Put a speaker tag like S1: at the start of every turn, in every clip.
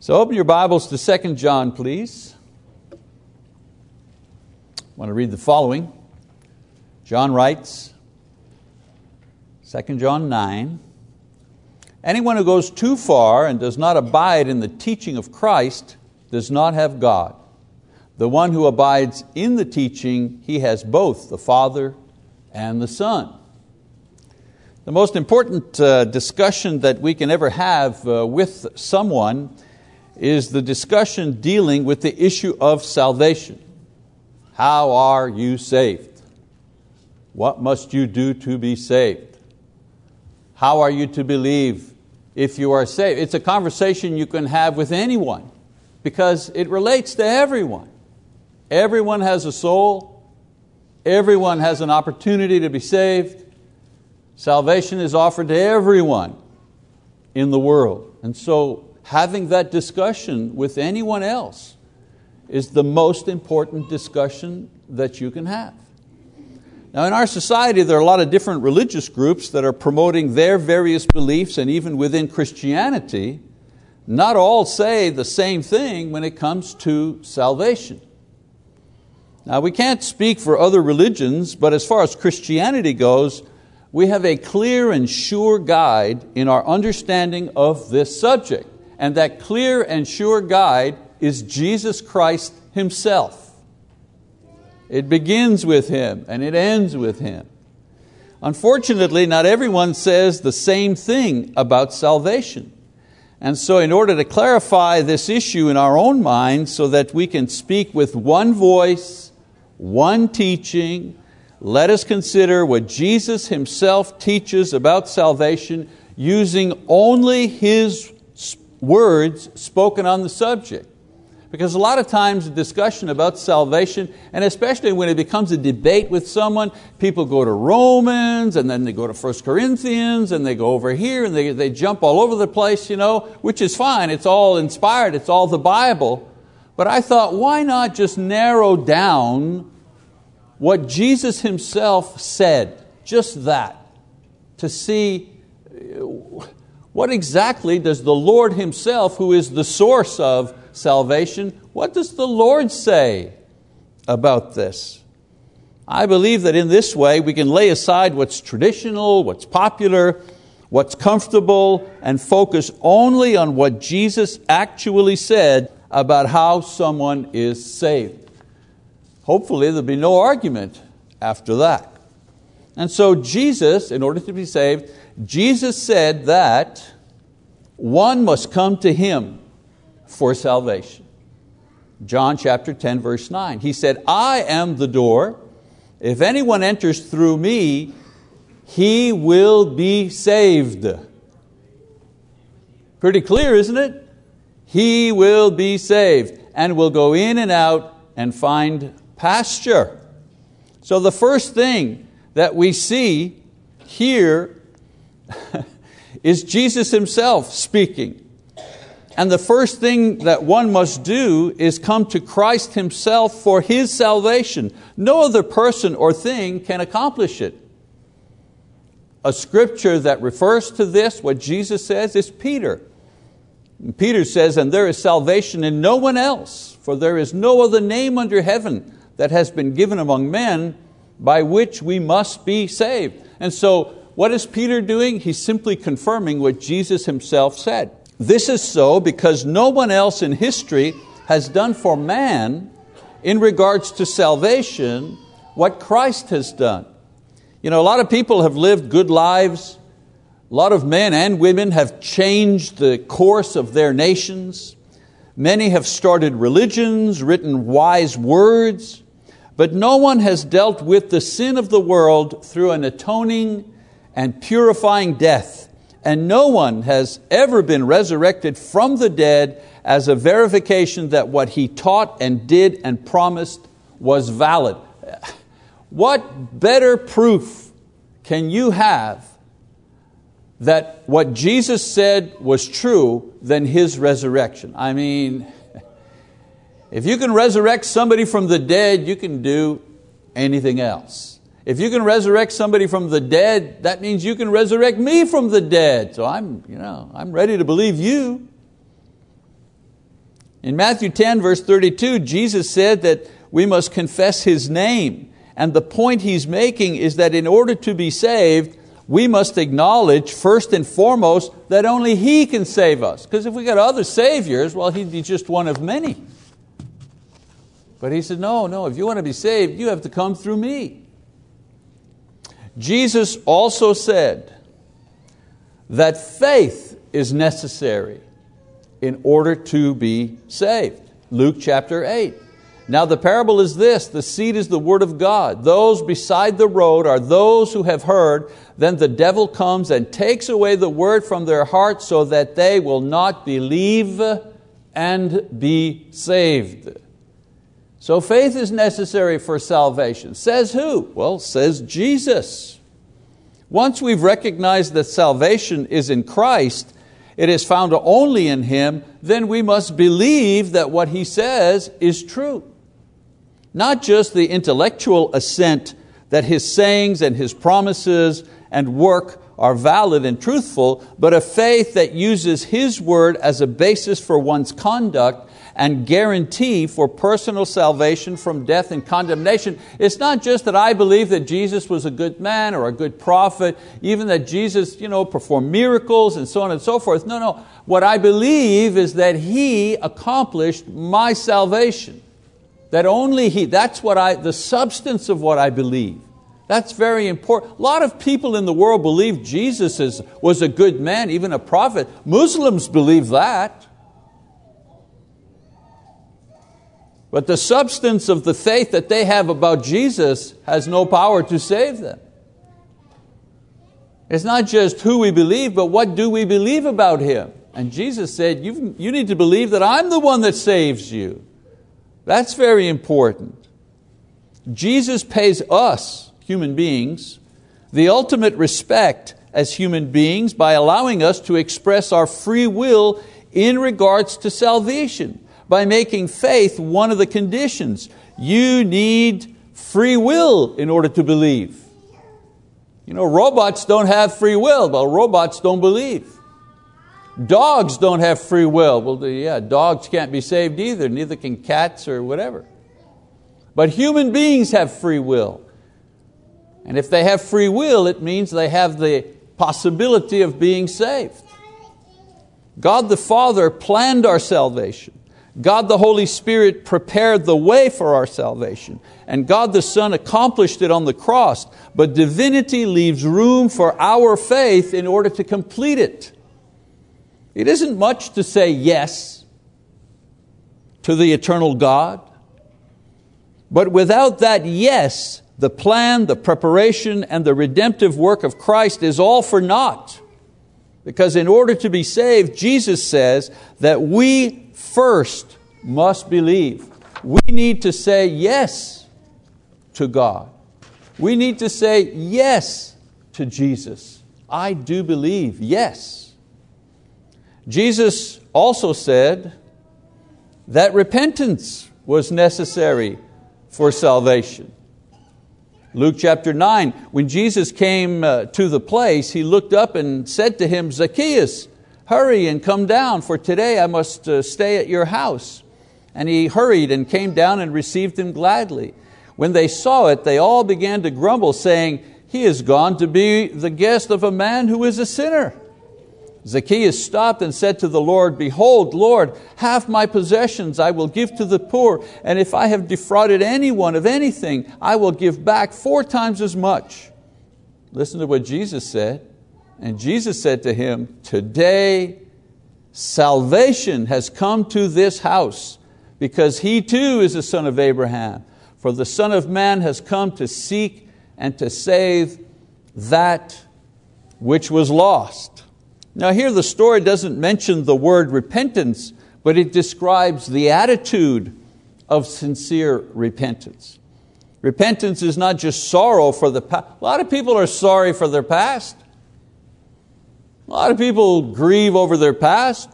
S1: So open your Bibles to 2 John, please. I want to read the following. John writes, 2 John 9, Anyone who goes too far and does not abide in the teaching of Christ does not have God. The one who abides in the teaching, he has both the Father and the Son. The most important uh, discussion that we can ever have uh, with someone is the discussion dealing with the issue of salvation. How are you saved? What must you do to be saved? How are you to believe if you are saved? It's a conversation you can have with anyone because it relates to everyone. Everyone has a soul, everyone has an opportunity to be saved. Salvation is offered to everyone in the world. And so having that discussion with anyone else is the most important discussion that you can have. Now, in our society, there are a lot of different religious groups that are promoting their various beliefs, and even within Christianity, not all say the same thing when it comes to salvation. Now, we can't speak for other religions, but as far as Christianity goes, we have a clear and sure guide in our understanding of this subject and that clear and sure guide is Jesus Christ Himself. It begins with Him and it ends with Him. Unfortunately, not everyone says the same thing about salvation. And so, in order to clarify this issue in our own minds so that we can speak with one voice, one teaching, let us consider what Jesus Himself teaches about salvation using only His words spoken on the subject. Because a lot of times the discussion about salvation, and especially when it becomes a debate with someone, people go to Romans, and then they go to 1 Corinthians, and they go over here, and they, they jump all over the place, you know, which is fine, it's all inspired, it's all the Bible. But I thought, why not just narrow down what Jesus Himself said, just that, to see what exactly does the Lord Himself, who is the source of salvation, what does the Lord say about this? I believe that in this way we can lay aside what's traditional, what's popular, what's comfortable, and focus only on what Jesus actually said about how someone is saved. Hopefully, there'll be no argument after that. And so, Jesus, in order to be saved, Jesus said that one must come to Him for salvation. John chapter 10, verse 9. He said, I am the door. If anyone enters through me, he will be saved. Pretty clear, isn't it? He will be saved and will go in and out and find pasture. So the first thing that we see here is Jesus Himself speaking. And the first thing that one must do is come to Christ Himself for His salvation. No other person or thing can accomplish it. A scripture that refers to this, what Jesus says, is Peter. Peter says, And there is salvation in no one else, for there is no other name under heaven that has been given among men by which we must be saved. And so what is Peter doing? He's simply confirming what Jesus himself said. This is so because no one else in history has done for man in regards to salvation what Christ has done. You know, a lot of people have lived good lives. A lot of men and women have changed the course of their nations. Many have started religions, written wise words, but no one has dealt with the sin of the world through an atoning and purifying death, and no one has ever been resurrected from the dead as a verification that what he taught and did and promised was valid. What better proof can you have that what Jesus said was true than His resurrection? I mean, if you can resurrect somebody from the dead, you can do anything else. If you can resurrect somebody from the dead, that means you can resurrect me from the dead. So I'm, you know, I'm ready to believe you. In Matthew 10, verse 32, Jesus said that we must confess His name. And the point He's making is that in order to be saved, we must acknowledge first and foremost that only He can save us. Because if we got other saviors, well, He'd be just one of many. But He said, no, no, if you want to be saved, you have to come through me. Jesus also said that faith is necessary in order to be saved. Luke chapter 8. Now the parable is this the seed is the word of God. Those beside the road are those who have heard. Then the devil comes and takes away the word from their hearts so that they will not believe and be saved. So faith is necessary for salvation. Says who? Well, says Jesus. Once we've recognized that salvation is in Christ, it is found only in Him, then we must believe that what He says is true. Not just the intellectual assent that His sayings and His promises and work are valid and truthful, but a faith that uses His word as a basis for one's conduct and guarantee for personal salvation from death and condemnation. It's not just that I believe that Jesus was a good man or a good prophet, even that Jesus you know, performed miracles and so on and so forth. No, no. What I believe is that He accomplished my salvation. That only He, that's what I, the substance of what I believe. That's very important. A lot of people in the world believe Jesus is, was a good man, even a prophet. Muslims believe that. But the substance of the faith that they have about Jesus has no power to save them. It's not just who we believe, but what do we believe about Him? And Jesus said, you you need to believe that I'm the one that saves you. That's very important. Jesus pays us, human beings, the ultimate respect as human beings by allowing us to express our free will in regards to salvation by making faith one of the conditions. You need free will in order to believe. You know, robots don't have free will, but robots don't believe. Dogs don't have free will. Well, yeah, dogs can't be saved either, neither can cats or whatever. But human beings have free will. And if they have free will, it means they have the possibility of being saved. God the Father planned our salvation. God the Holy Spirit prepared the way for our salvation, and God the Son accomplished it on the cross, but divinity leaves room for our faith in order to complete it. It isn't much to say yes to the eternal God, but without that yes, the plan, the preparation, and the redemptive work of Christ is all for naught. Because in order to be saved, Jesus says that we first must believe. We need to say yes to God. We need to say yes to Jesus. I do believe, yes. Jesus also said that repentance was necessary for salvation. Luke chapter 9, when Jesus came uh, to the place, he looked up and said to him, Zacchaeus, Hurry and come down, for today I must uh, stay at your house. And he hurried and came down and received him gladly. When they saw it, they all began to grumble, saying, He is gone to be the guest of a man who is a sinner. Zacchaeus stopped and said to the Lord, Behold, Lord, half my possessions I will give to the poor, and if I have defrauded anyone of anything, I will give back four times as much. Listen to what Jesus said. And Jesus said to him, Today salvation has come to this house, because he too is a son of Abraham. For the Son of Man has come to seek and to save that which was lost. Now, here the story doesn't mention the word repentance, but it describes the attitude of sincere repentance. Repentance is not just sorrow for the past. A lot of people are sorry for their past. A lot of people grieve over their past.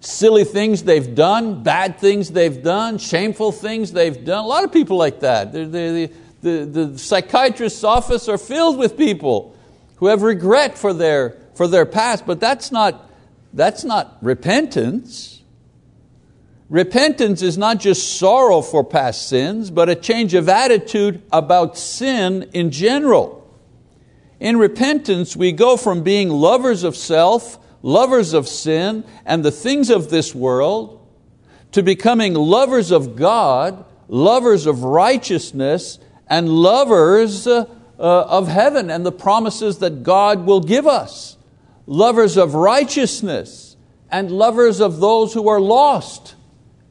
S1: Silly things they've done, bad things they've done, shameful things they've done. A lot of people like that. The, the, the, the psychiatrist's office are filled with people who have regret for their, for their past, but that's not, that's not repentance. Repentance is not just sorrow for past sins, but a change of attitude about sin in general. In repentance, we go from being lovers of self, lovers of sin, and the things of this world, to becoming lovers of God, lovers of righteousness, and lovers uh, of heaven and the promises that God will give us, lovers of righteousness, and lovers of those who are lost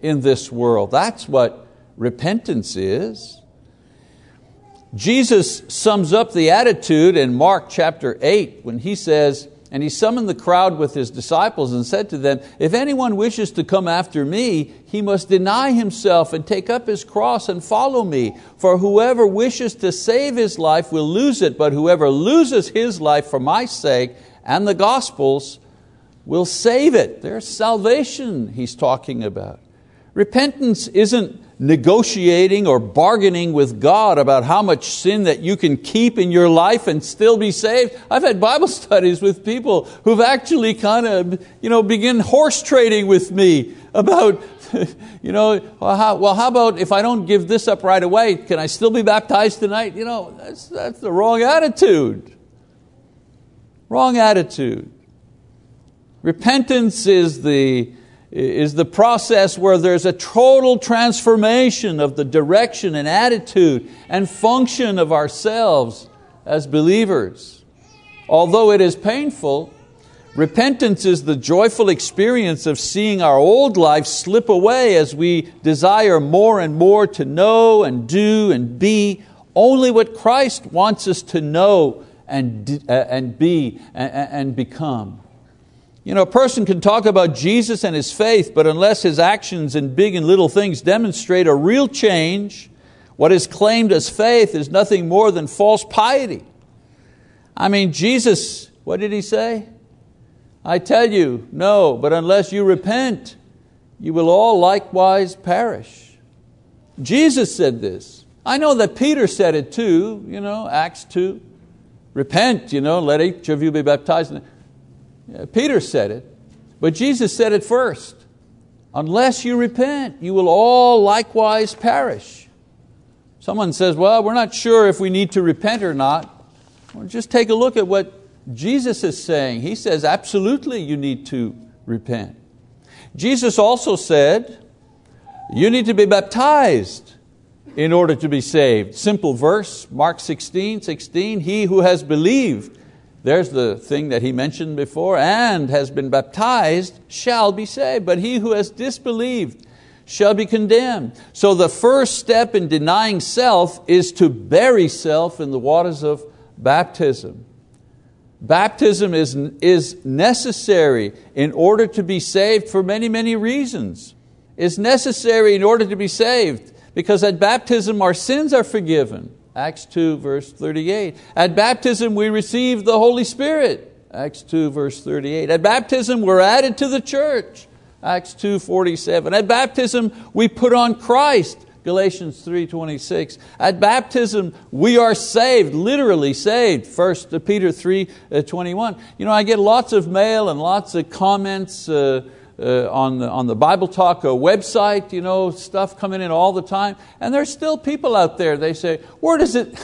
S1: in this world. That's what repentance is. Jesus sums up the attitude in Mark chapter 8 when he says, and he summoned the crowd with his disciples and said to them, If anyone wishes to come after me, he must deny himself and take up his cross and follow me. For whoever wishes to save his life will lose it, but whoever loses his life for my sake and the gospel's will save it. There's salvation he's talking about. Repentance isn't negotiating or bargaining with God about how much sin that you can keep in your life and still be saved. I've had Bible studies with people who've actually kind of you know, begin horse trading with me about, you know, well how, well, how about if I don't give this up right away, can I still be baptized tonight? You know, that's, that's the wrong attitude. Wrong attitude. Repentance is the is the process where there's a total transformation of the direction and attitude and function of ourselves as believers. Although it is painful, repentance is the joyful experience of seeing our old life slip away as we desire more and more to know and do and be only what Christ wants us to know and, uh, and be and become. You know, a person can talk about Jesus and his faith, but unless his actions in big and little things demonstrate a real change, what is claimed as faith is nothing more than false piety. I mean, Jesus, what did he say? I tell you, no, but unless you repent, you will all likewise perish. Jesus said this. I know that Peter said it too, you know, Acts 2. Repent, you know, let each of you be baptized. Uh, Peter said it, but Jesus said it first. Unless you repent, you will all likewise perish. Someone says, well, we're not sure if we need to repent or not. Well, just take a look at what Jesus is saying. He says, absolutely you need to repent. Jesus also said, you need to be baptized in order to be saved. Simple verse, Mark 16, 16, he who has believed there's the thing that he mentioned before, and has been baptized shall be saved, but he who has disbelieved shall be condemned. So the first step in denying self is to bury self in the waters of baptism. Baptism is, is necessary in order to be saved for many, many reasons. It's necessary in order to be saved because at baptism our sins are forgiven. Acts 2 verse 38. At baptism we receive the Holy Spirit. Acts 2 verse 38. At baptism we're added to the church. Acts 2 47. At baptism we put on Christ. Galatians 3:26. At baptism we are saved, literally saved. 1 Peter 3:21. You know, I get lots of mail and lots of comments uh, uh, on, the, on the Bible Talk uh, website, you know, stuff coming in all the time. And there's still people out there, they say, where does it,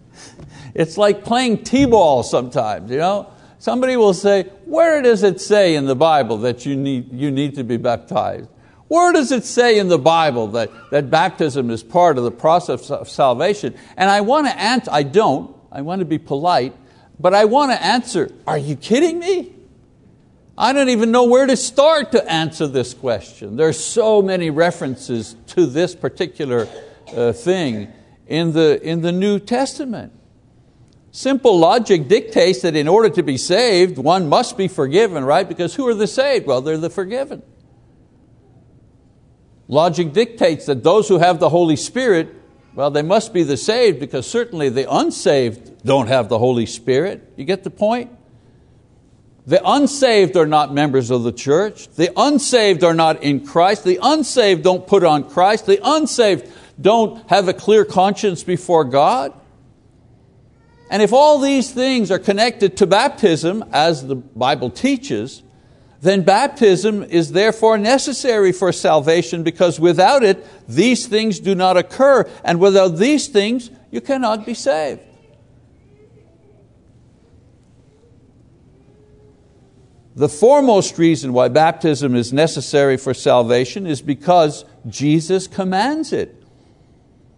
S1: it's like playing T-ball sometimes, you know. Somebody will say, where does it say in the Bible that you need, you need to be baptized? Where does it say in the Bible that, that baptism is part of the process of salvation? And I want to answer, I don't, I want to be polite, but I want to answer, are you kidding me? I don't even know where to start to answer this question. There are so many references to this particular uh, thing in the, in the New Testament. Simple logic dictates that in order to be saved, one must be forgiven, right? Because who are the saved? Well, they're the forgiven. Logic dictates that those who have the Holy Spirit, well, they must be the saved because certainly the unsaved don't have the Holy Spirit. You get the point? The unsaved are not members of the church. The unsaved are not in Christ. The unsaved don't put on Christ. The unsaved don't have a clear conscience before God. And if all these things are connected to baptism, as the Bible teaches, then baptism is therefore necessary for salvation because without it, these things do not occur, and without these things, you cannot be saved. The foremost reason why baptism is necessary for salvation is because Jesus commands it.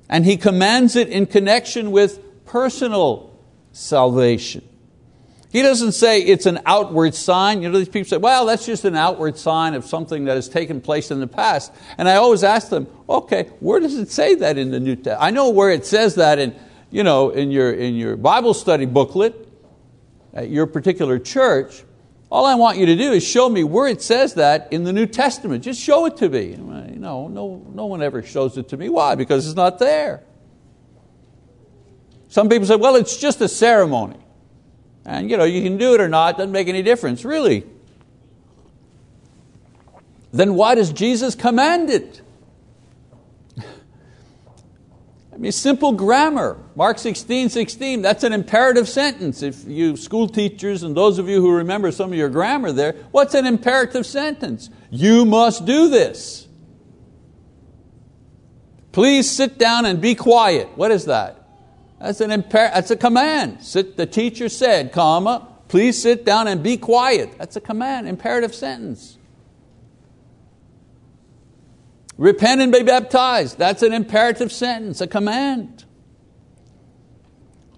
S1: And He commands it in connection with personal salvation. He doesn't say it's an outward sign. You know, these people say, well, that's just an outward sign of something that has taken place in the past. And I always ask them, okay, where does it say that in the New Testament? I know where it says that in, you know, in, your, in your Bible study booklet at your particular church. All I want you to do is show me where it says that in the New Testament. Just show it to me. No, no, no one ever shows it to me. Why? Because it's not there. Some people say, well, it's just a ceremony. And you, know, you can do it or not, doesn't make any difference, really. Then why does Jesus command it? I mean, simple grammar. Mark 16, 16, that's an imperative sentence. If you school teachers and those of you who remember some of your grammar there, what's an imperative sentence? You must do this. Please sit down and be quiet. What is that? That's, an imper- that's a command. Sit, the teacher said, comma, please sit down and be quiet. That's a command, imperative sentence. Repent and be baptized. That's an imperative sentence, a command.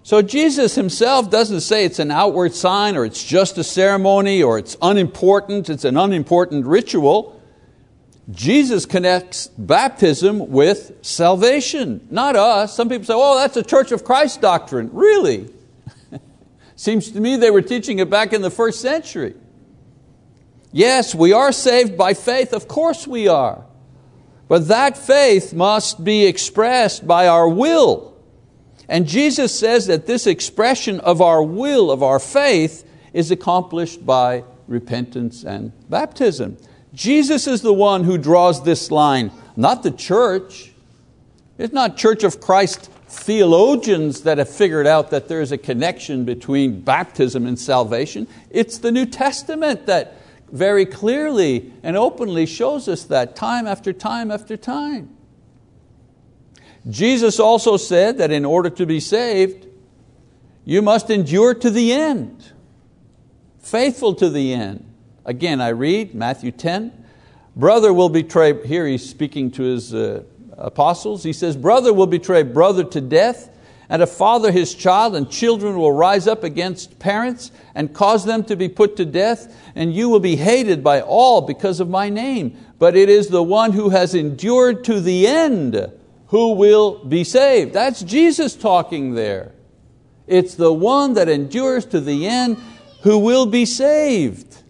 S1: So Jesus himself doesn't say it's an outward sign or it's just a ceremony or it's unimportant, it's an unimportant ritual. Jesus connects baptism with salvation, not us. Some people say, oh, that's a Church of Christ doctrine. Really? Seems to me they were teaching it back in the first century. Yes, we are saved by faith, of course we are. But that faith must be expressed by our will. And Jesus says that this expression of our will, of our faith, is accomplished by repentance and baptism. Jesus is the one who draws this line, not the church. It's not Church of Christ theologians that have figured out that there is a connection between baptism and salvation. It's the New Testament that very clearly and openly shows us that time after time after time. Jesus also said that in order to be saved, you must endure to the end, faithful to the end. Again, I read Matthew 10. Brother will betray, here he's speaking to his uh, apostles. He says, Brother will betray brother to death, and a father his child, and children will rise up against parents and cause them to be put to death, and you will be hated by all because of my name. But it is the one who has endured to the end who will be saved. That's Jesus talking there. It's the one that endures to the end who will be saved.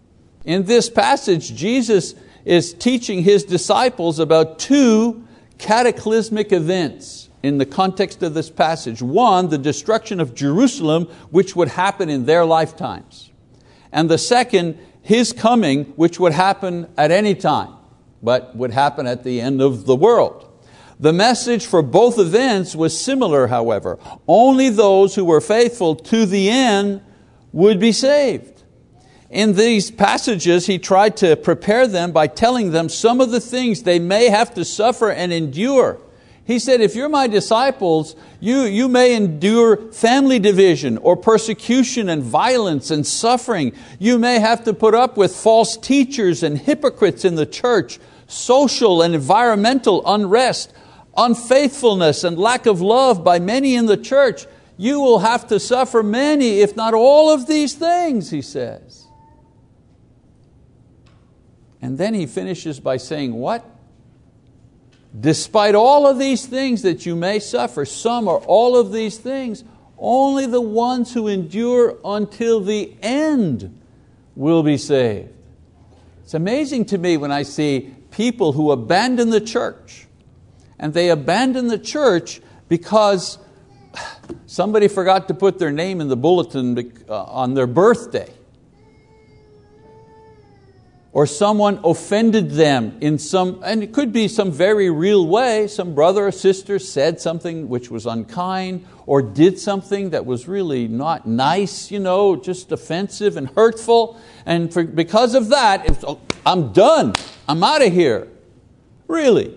S1: In this passage, Jesus is teaching His disciples about two cataclysmic events in the context of this passage. One, the destruction of Jerusalem, which would happen in their lifetimes. And the second, His coming, which would happen at any time, but would happen at the end of the world. The message for both events was similar, however. Only those who were faithful to the end would be saved. In these passages, he tried to prepare them by telling them some of the things they may have to suffer and endure. He said, if you're my disciples, you, you may endure family division or persecution and violence and suffering. You may have to put up with false teachers and hypocrites in the church, social and environmental unrest, unfaithfulness and lack of love by many in the church. You will have to suffer many, if not all of these things, he says. And then he finishes by saying, What? Despite all of these things that you may suffer, some or all of these things, only the ones who endure until the end will be saved. It's amazing to me when I see people who abandon the church. And they abandon the church because somebody forgot to put their name in the bulletin uh, on their birthday. Or someone offended them in some, and it could be some very real way, some brother or sister said something which was unkind, or did something that was really not nice, you know, just offensive and hurtful, and for, because of that, oh, I'm done, I'm out of here. Really?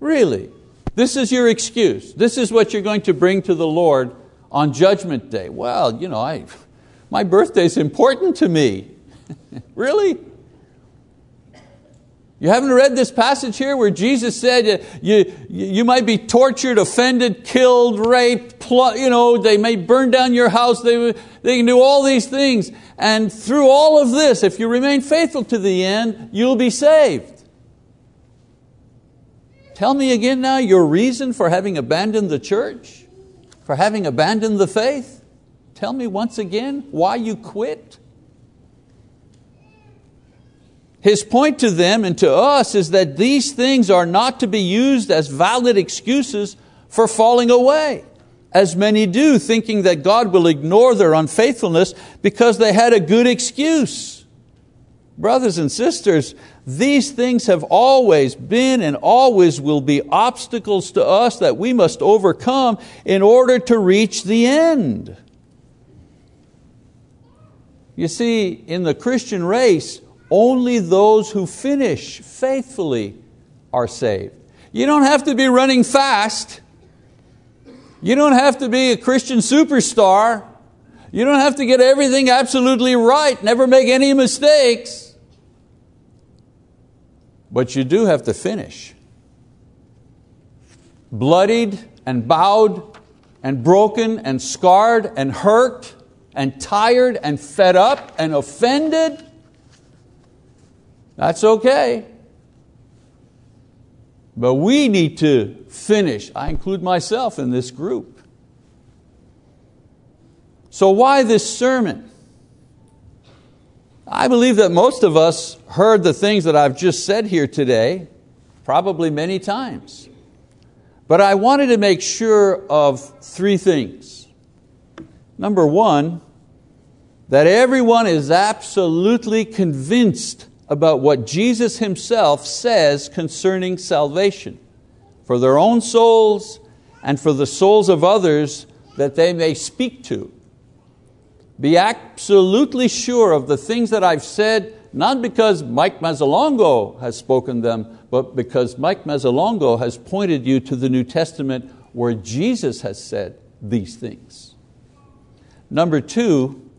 S1: Really? This is your excuse. This is what you're going to bring to the Lord on Judgment Day. Well, you know, I, my birthday's important to me. really? You haven't read this passage here where Jesus said you, you might be tortured, offended, killed, raped, you know, they may burn down your house, they, they can do all these things. And through all of this, if you remain faithful to the end, you'll be saved. Tell me again now your reason for having abandoned the church, for having abandoned the faith. Tell me once again why you quit. His point to them and to us is that these things are not to be used as valid excuses for falling away, as many do, thinking that God will ignore their unfaithfulness because they had a good excuse. Brothers and sisters, these things have always been and always will be obstacles to us that we must overcome in order to reach the end. You see, in the Christian race, only those who finish faithfully are saved. You don't have to be running fast. You don't have to be a Christian superstar. You don't have to get everything absolutely right, never make any mistakes. But you do have to finish. Bloodied and bowed and broken and scarred and hurt and tired and fed up and offended that's okay. But we need to finish. I include myself in this group. So, why this sermon? I believe that most of us heard the things that I've just said here today, probably many times. But I wanted to make sure of three things. Number one, that everyone is absolutely convinced about what Jesus Himself says concerning salvation for their own souls and for the souls of others that they may speak to. Be absolutely sure of the things that I've said, not because Mike Mazzalongo has spoken them, but because Mike Mazzalongo has pointed you to the New Testament where Jesus has said these things. Number two,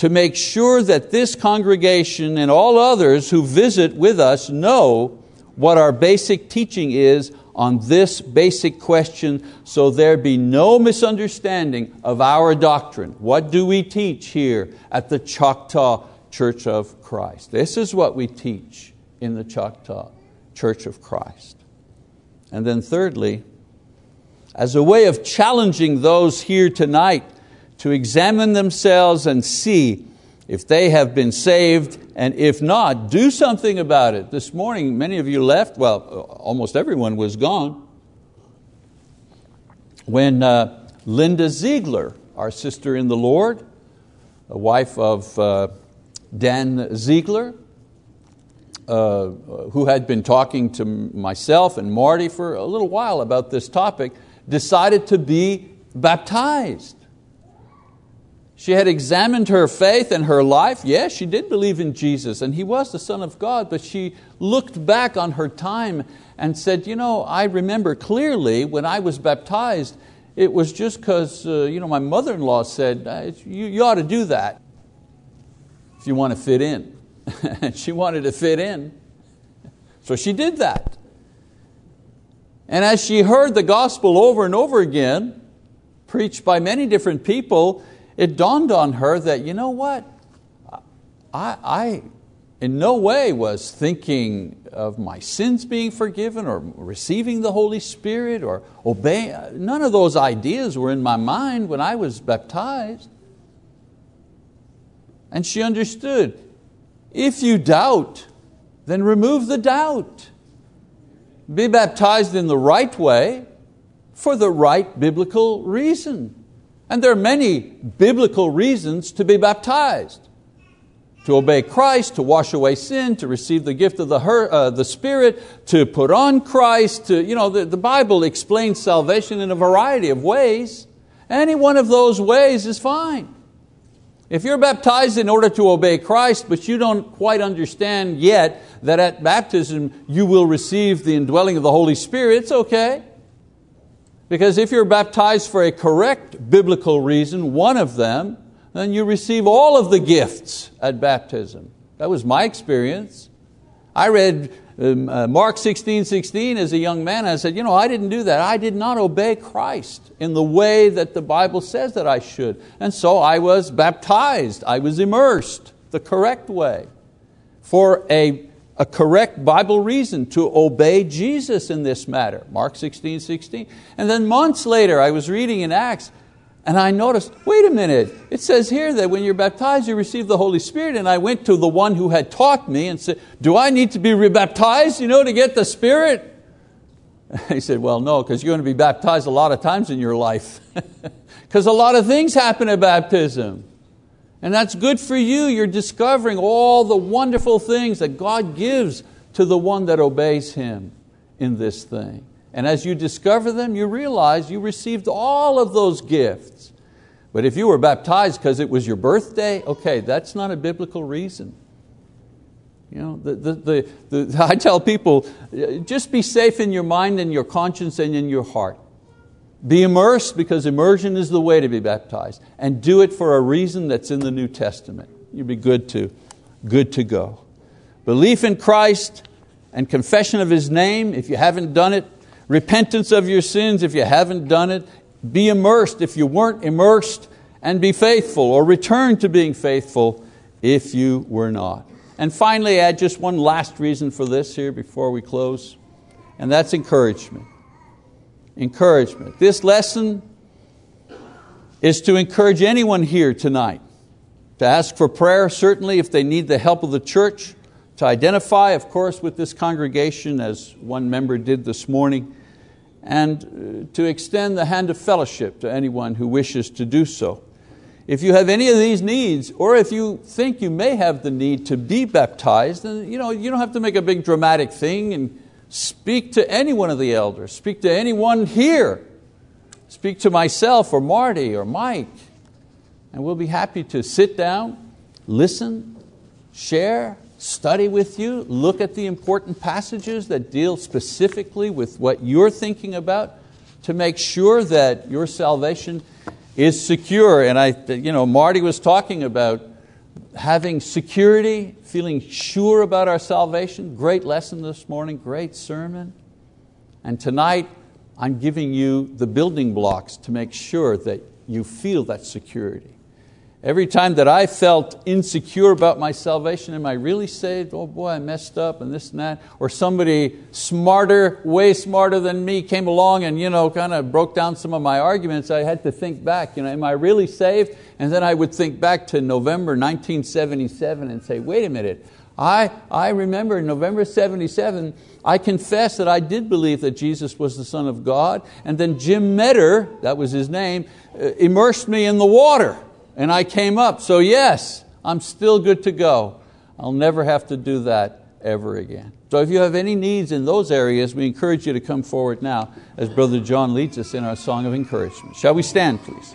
S1: to make sure that this congregation and all others who visit with us know what our basic teaching is on this basic question so there be no misunderstanding of our doctrine. What do we teach here at the Choctaw Church of Christ? This is what we teach in the Choctaw Church of Christ. And then thirdly, as a way of challenging those here tonight to examine themselves and see if they have been saved, and if not, do something about it. This morning, many of you left, well, almost everyone was gone. When uh, Linda Ziegler, our sister in the Lord, a wife of uh, Dan Ziegler, uh, who had been talking to myself and Marty for a little while about this topic, decided to be baptized. She had examined her faith and her life. Yes, she did believe in Jesus and He was the Son of God, but she looked back on her time and said, You know, I remember clearly when I was baptized, it was just because uh, you know, my mother in law said, uh, you, you ought to do that if you want to fit in. and she wanted to fit in. So she did that. And as she heard the gospel over and over again, preached by many different people, it dawned on her that, you know what, I, I in no way was thinking of my sins being forgiven or receiving the Holy Spirit or obeying. None of those ideas were in my mind when I was baptized. And she understood, if you doubt, then remove the doubt. Be baptized in the right way for the right biblical reason. And there are many biblical reasons to be baptized. to obey Christ, to wash away sin, to receive the gift of the, uh, the Spirit, to put on Christ. To, you know, the, the Bible explains salvation in a variety of ways. Any one of those ways is fine. If you're baptized in order to obey Christ, but you don't quite understand yet that at baptism you will receive the indwelling of the Holy Spirit, it's okay. Because if you're baptized for a correct biblical reason, one of them, then you receive all of the gifts at baptism. That was my experience. I read um, uh, Mark 16, 16 as a young man. I said, you know, I didn't do that. I did not obey Christ in the way that the Bible says that I should. And so I was baptized. I was immersed the correct way for a, a correct Bible reason to obey Jesus in this matter. Mark 16, 16. And then months later, I was reading in Acts, and I noticed, wait a minute, it says here that when you're baptized, you receive the Holy Spirit. And I went to the one who had taught me and said, Do I need to be rebaptized you know, to get the Spirit? He said, Well, no, because you're going to be baptized a lot of times in your life. Because a lot of things happen at baptism. And that's good for you. You're discovering all the wonderful things that God gives to the one that obeys Him in this thing. And as you discover them, you realize you received all of those gifts. But if you were baptized because it was your birthday, okay, that's not a biblical reason. You know, the, the, the, I tell people, just be safe in your mind and your conscience and in your heart. Be immersed because immersion is the way to be baptized. And do it for a reason that's in the New Testament. You'd be good to, good to go. Belief in Christ and confession of His name, if you haven't done it, repentance of your sins if you haven't done it, be immersed if you weren't immersed, and be faithful, or return to being faithful if you were not. And finally, add just one last reason for this here before we close, and that's encouragement. Encouragement. This lesson is to encourage anyone here tonight to ask for prayer, certainly if they need the help of the church, to identify, of course, with this congregation as one member did this morning, and uh, to extend the hand of fellowship to anyone who wishes to do so. If you have any of these needs, or if you think you may have the need to be baptized, then you, know, you don't have to make a big dramatic thing and speak to any one of the elders, speak to anyone here, speak to myself or Marty or Mike, and we'll be happy to sit down, listen, share, study with you, look at the important passages that deal specifically with what you're thinking about to make sure that your salvation is secure. And I, you know, Marty was talking about having security, feeling sure about our salvation. Great lesson this morning, great sermon. And tonight, I'm giving you the building blocks to make sure that you feel that security. Every time that I felt insecure about my salvation, am I really saved? Oh boy, I messed up and this and that. Or somebody smarter, way smarter than me came along and you know, kind of broke down some of my arguments. I had to think back, you know, am I really saved? And then I would think back to November 1977 and say, wait a minute, I, I remember in November 77, I confessed that I did believe that Jesus was the Son of God, and then Jim Metter, that was his name, uh, immersed me in the water and I came up. So, yes, I'm still good to go. I'll never have to do that ever again. So, if you have any needs in those areas, we encourage you to come forward now as Brother John leads us in our song of encouragement. Shall we stand, please?